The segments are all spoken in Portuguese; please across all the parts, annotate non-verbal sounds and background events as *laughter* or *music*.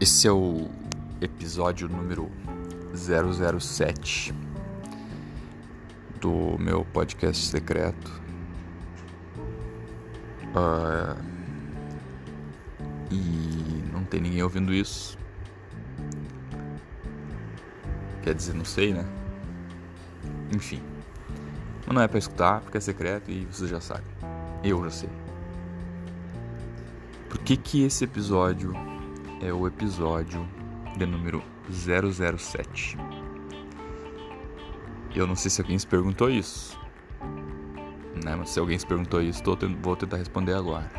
Esse é o episódio número 007 do meu podcast secreto. Uh, e não tem ninguém ouvindo isso. Quer dizer, não sei, né? Enfim. Mas não é pra escutar, porque é secreto e você já sabe. Eu já sei. Por que que esse episódio é o episódio de número 007. Eu não sei se alguém se perguntou isso, né? Mas se alguém se perguntou isso, tô, vou tentar responder agora.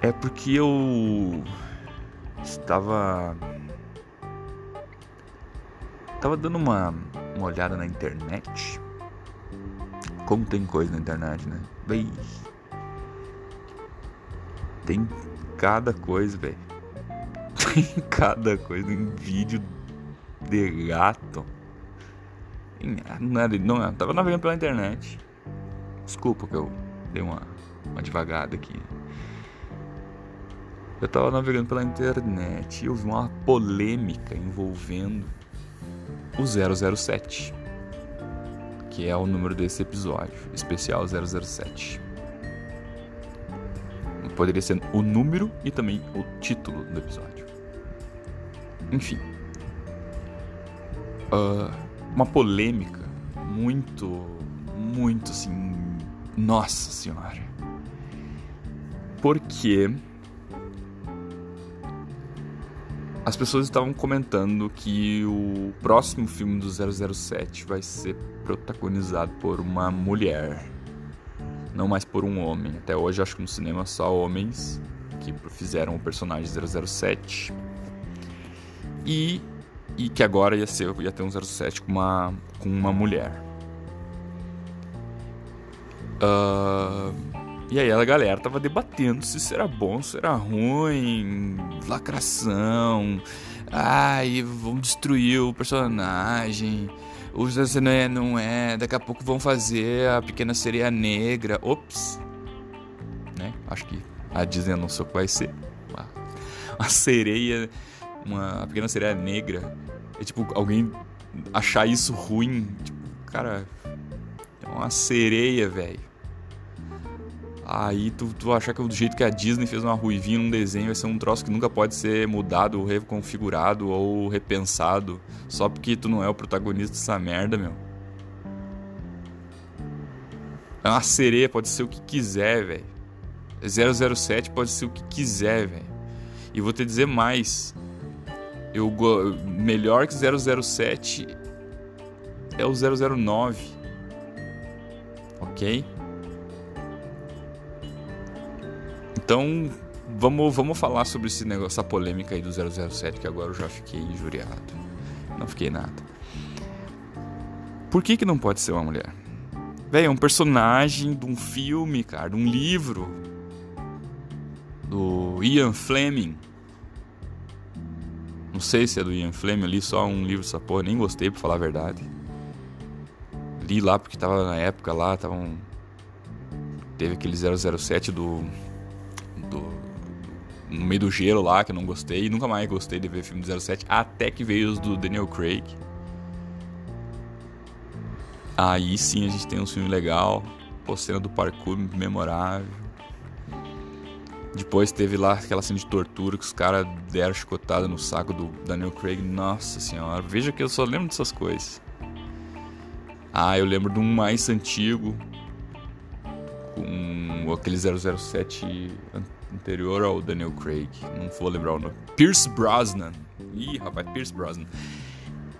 É porque eu estava estava dando uma, uma olhada na internet. Como tem coisa na internet, né? Bem, tem cada coisa, velho. Tem *laughs* cada coisa em vídeo de gato. Não não era, tava navegando pela internet. Desculpa que eu dei uma, uma devagada aqui. Eu tava navegando pela internet e eu vi uma polêmica envolvendo o 007, que é o número desse episódio, especial 007 poderia ser o número e também o título do episódio. Enfim. Uh, uma polêmica muito, muito assim. Nossa Senhora. Porque as pessoas estavam comentando que o próximo filme do 007 vai ser protagonizado por uma mulher não mais por um homem. Até hoje acho que no cinema só homens que fizeram o personagem 007. E, e que agora ia, ser, ia ter um 07 com uma, com uma mulher. Uh, e aí a galera tava debatendo se será bom, se será ruim, lacração, ai, vamos destruir o personagem o José não é, não é, daqui a pouco vão fazer a Pequena Sereia Negra. Ops! Né? Acho que a Disney anunciou que vai ser. Uma, uma sereia, uma Pequena Sereia Negra. É tipo, alguém achar isso ruim. Tipo, cara, é uma sereia, velho. Aí tu, tu achar que do jeito que a Disney fez uma ruivinha num desenho vai ser um troço que nunca pode ser mudado, reconfigurado ou repensado só porque tu não é o protagonista dessa merda, meu. É uma sereia, pode ser o que quiser, velho. 007 pode ser o que quiser, velho. E vou te dizer mais. Eu melhor que 007 é o 009. OK? Então, vamos, vamos falar sobre esse negócio, essa polêmica aí do 007, que agora eu já fiquei injuriado. Não fiquei nada. Por que que não pode ser uma mulher? Velho, é um personagem de um filme, cara, de um livro do Ian Fleming. Não sei se é do Ian Fleming, eu li só um livro dessa porra, nem gostei pra falar a verdade. Li lá porque tava na época lá, tava um... Teve aquele 007 do no meio do gelo lá, que eu não gostei. Nunca mais gostei de ver filme do 07, até que veio os do Daniel Craig. Aí sim a gente tem um filme legal. Pô, cena do parkour memorável. Depois teve lá aquela cena de tortura que os caras deram chicotada no saco do Daniel Craig. Nossa senhora, veja que eu só lembro dessas coisas. Ah, eu lembro de um mais antigo. Com aquele 007 anterior ao Daniel Craig. Não vou lembrar o nome. Pierce Brosnan. Ih, rapaz, Pierce Brosnan.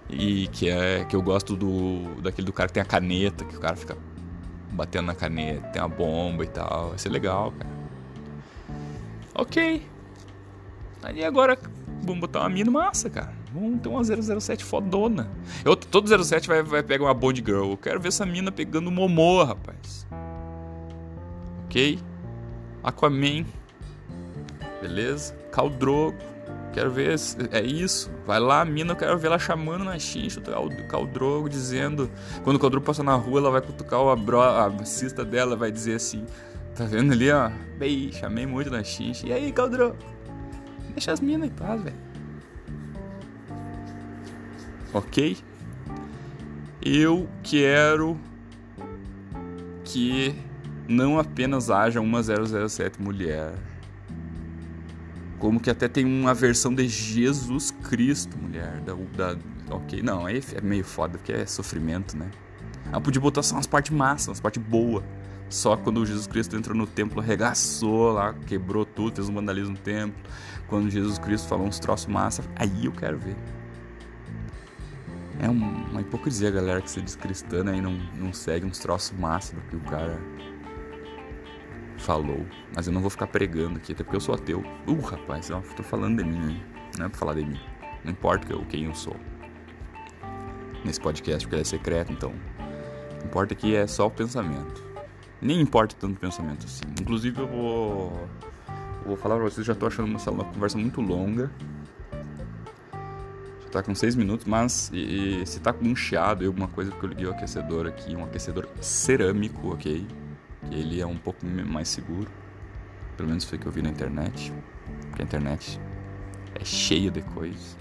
E que é que eu gosto do daquele do cara que tem a caneta, que o cara fica batendo na caneta, tem a bomba e tal. Vai ser legal, cara. Ok. Aí agora vamos botar uma mina massa, cara. Vamos ter uma 007 fodona. Eu, todo 07 vai, vai pegar uma Bond Girl. Eu quero ver essa mina pegando Momoa, rapaz. Ok? Aquaman beleza? Caldrogo, quero ver, é isso. Vai lá, mina, eu quero ver ela chamando na xincha, o Caldrogo dizendo. Quando o Caldrogo passa na rua, ela vai cutucar bro, a cista dela, vai dizer assim: Tá vendo ali, ó? Bem, chamei muito na xincha. E aí, Caldrogo? Deixa as minas em paz, velho. Ok? Eu quero que não apenas haja uma 007 mulher, como que até tem uma versão de Jesus Cristo mulher. Da, da ok, não, aí é meio foda, porque é sofrimento, né? Ela podia botar só umas partes massas, umas partes boas. Só quando Jesus Cristo entrou no templo, arregaçou lá, quebrou tudo, fez um vandalismo no templo. Quando Jesus Cristo falou uns troços massa, aí eu quero ver. É uma hipocrisia, galera, que se diz cristã né, e não, não segue uns troços massa do que o cara falou. Mas eu não vou ficar pregando aqui, até porque eu sou ateu. Uh, rapaz, ó, tô falando de mim, hein? Não é pra falar de mim. Não importa eu, quem eu sou. Nesse podcast, porque ele é secreto, então. O que é só o pensamento. Nem importa tanto o pensamento assim. Inclusive eu vou. Eu vou falar pra vocês, já tô achando uma, uma conversa muito longa. Já tá com 6 minutos, mas e, e, se tá com um chiado e alguma coisa, porque eu liguei o aquecedor aqui, um aquecedor cerâmico, ok? Ele é um pouco mais seguro. Pelo menos foi o que eu vi na internet. Porque a internet é cheia de coisas.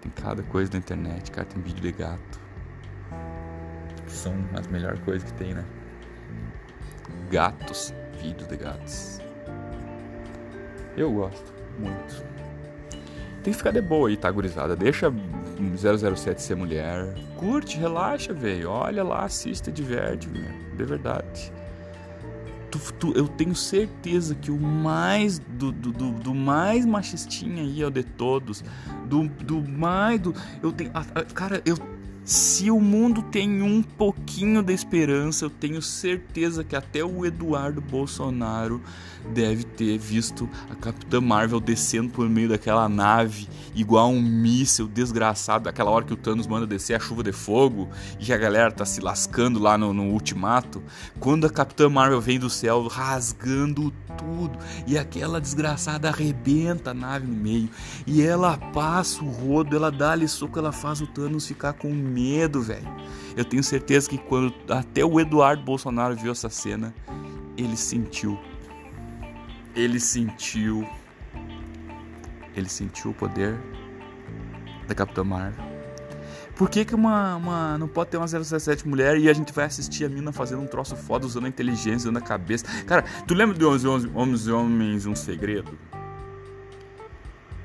Tem cada coisa na internet, cara. Tem vídeo de gato. São as melhores coisas que tem, né? gatos, vídeo de gatos. Eu gosto muito. Tem que ficar de boa aí, tá, gurizada? Deixa 007 ser mulher. Curte, relaxa, velho. Olha lá, assista, diverte, velho. De verdade. Tu, tu, eu tenho certeza que o mais do, do, do, do, mais machistinha aí é o de todos. Do, do mais do. Eu tenho. A, a, cara, eu se o mundo tem um pouquinho de esperança, eu tenho certeza que até o Eduardo Bolsonaro deve ter visto a Capitã Marvel descendo por meio daquela nave, igual um míssil desgraçado, aquela hora que o Thanos manda descer a chuva de fogo e a galera tá se lascando lá no, no ultimato. Quando a Capitã Marvel vem do céu rasgando tudo e aquela desgraçada arrebenta a nave no meio e ela passa o rodo, ela dá ali soco, ela faz o Thanos ficar com medo, velho. Eu tenho certeza que quando até o Eduardo Bolsonaro viu essa cena, ele sentiu. Ele sentiu. Ele sentiu o poder da Capitã Marvel. Por que, que uma, uma, não pode ter uma 017 mulher e a gente vai assistir a mina fazendo um troço foda, usando a inteligência, usando a cabeça? Cara, tu lembra de 11 Homens, Homens um Segredo?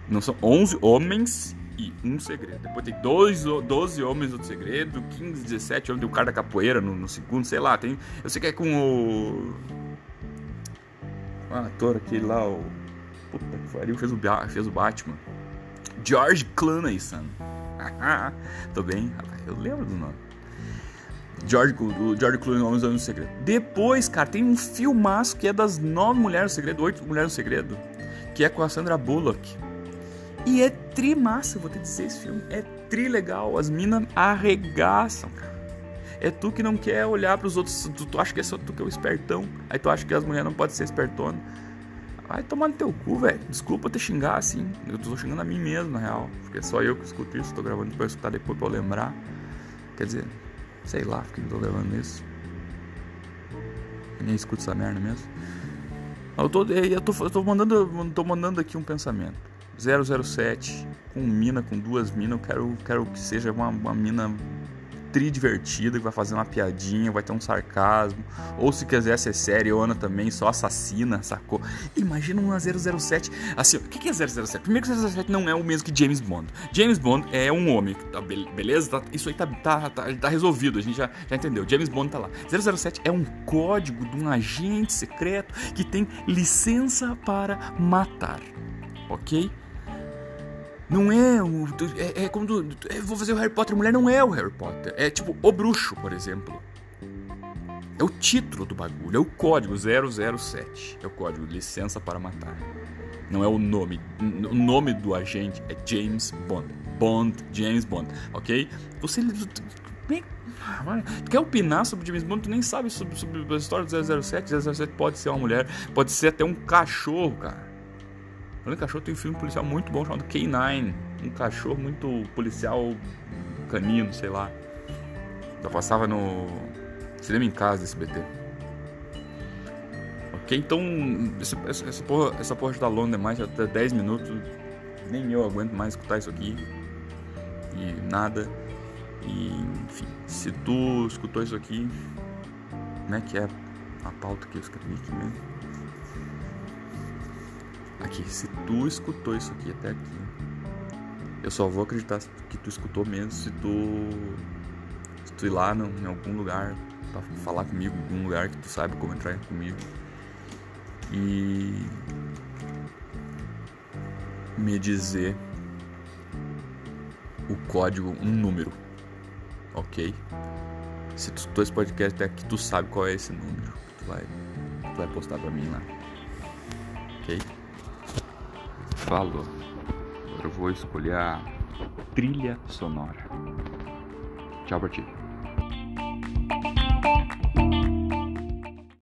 Não são 11 homens e um segredo. Depois tem dois, 12 homens do segredo, 15, 17 homens, tem o cara da capoeira no, no, segundo, sei lá. Tem, eu sei que é com o. O ator aquele lá, o. Puta que pariu, fez o, fez o Batman. George Clooney, son. *laughs* Tô bem, eu lembro do nome. George, o George Clooney, Homens do Segredo. Depois, cara, tem um filmaço que é das nove mulheres do segredo, oito mulheres do segredo, que é com a Sandra Bullock. E é tri massa, vou te dizer esse filme. É tri legal. As minas arregaçam, cara. É tu que não quer olhar para os outros. Tu, tu acha que é só tu que é o espertão. Aí tu acha que as mulheres não podem ser espertona. Vai tomar no teu cu, velho. Desculpa te xingar assim. Eu tô xingando a mim mesmo, na real. Porque é só eu que escuto isso. Tô gravando pra escutar depois pra eu lembrar. Quer dizer, sei lá porque eu tô gravando isso. Nem escuto essa merda mesmo. Eu tô, eu tô, eu tô, mandando, tô mandando aqui um pensamento. 007 com mina, com duas minas. Eu quero, quero que seja uma, uma mina tri divertida, que vai fazer uma piadinha, vai ter um sarcasmo. Ou se quiser ser sério, Ana também, só assassina, sacou? Imagina uma 007. Assim, o que é 007? Primeiro que 007 não é o mesmo que James Bond. James Bond é um homem, tá, beleza? Tá, isso aí tá, tá, tá, tá, resolvido, a gente já, já entendeu. James Bond tá lá. 007 é um código de um agente secreto que tem licença para matar, ok? Não é o. É, é é, vou fazer o Harry Potter mulher, não é o Harry Potter. É tipo o bruxo, por exemplo. É o título do bagulho, é o código 007. É o código licença para matar. Não é o nome. O nome do agente é James Bond. Bond, James Bond, ok? Você. Bem, tu quer opinar sobre James Bond? Tu nem sabe sobre, sobre a história do 007. 007 pode ser uma mulher, pode ser até um cachorro, cara. Em cachorro, tem um filme policial muito bom chamado K9. Um cachorro muito policial canino, sei lá. Já passava no cinema em casa desse BT. Ok? Então, essa, essa, porra, essa porra já tá longa demais, já tá 10 minutos. Nem eu aguento mais escutar isso aqui. E nada. E, enfim, se tu escutou isso aqui, como é que é a pauta que eu escrevi aqui mesmo? Se tu escutou isso aqui até aqui, eu só vou acreditar que tu escutou mesmo se tu, se tu ir lá no, em algum lugar pra falar comigo, em algum lugar que tu sabe como entrar comigo. E me dizer o código, um número, ok? Se tu escutou esse podcast até aqui, tu sabe qual é esse número. Tu vai, tu vai postar pra mim lá. Ok? Agora eu vou escolher a trilha sonora. Tchau ti.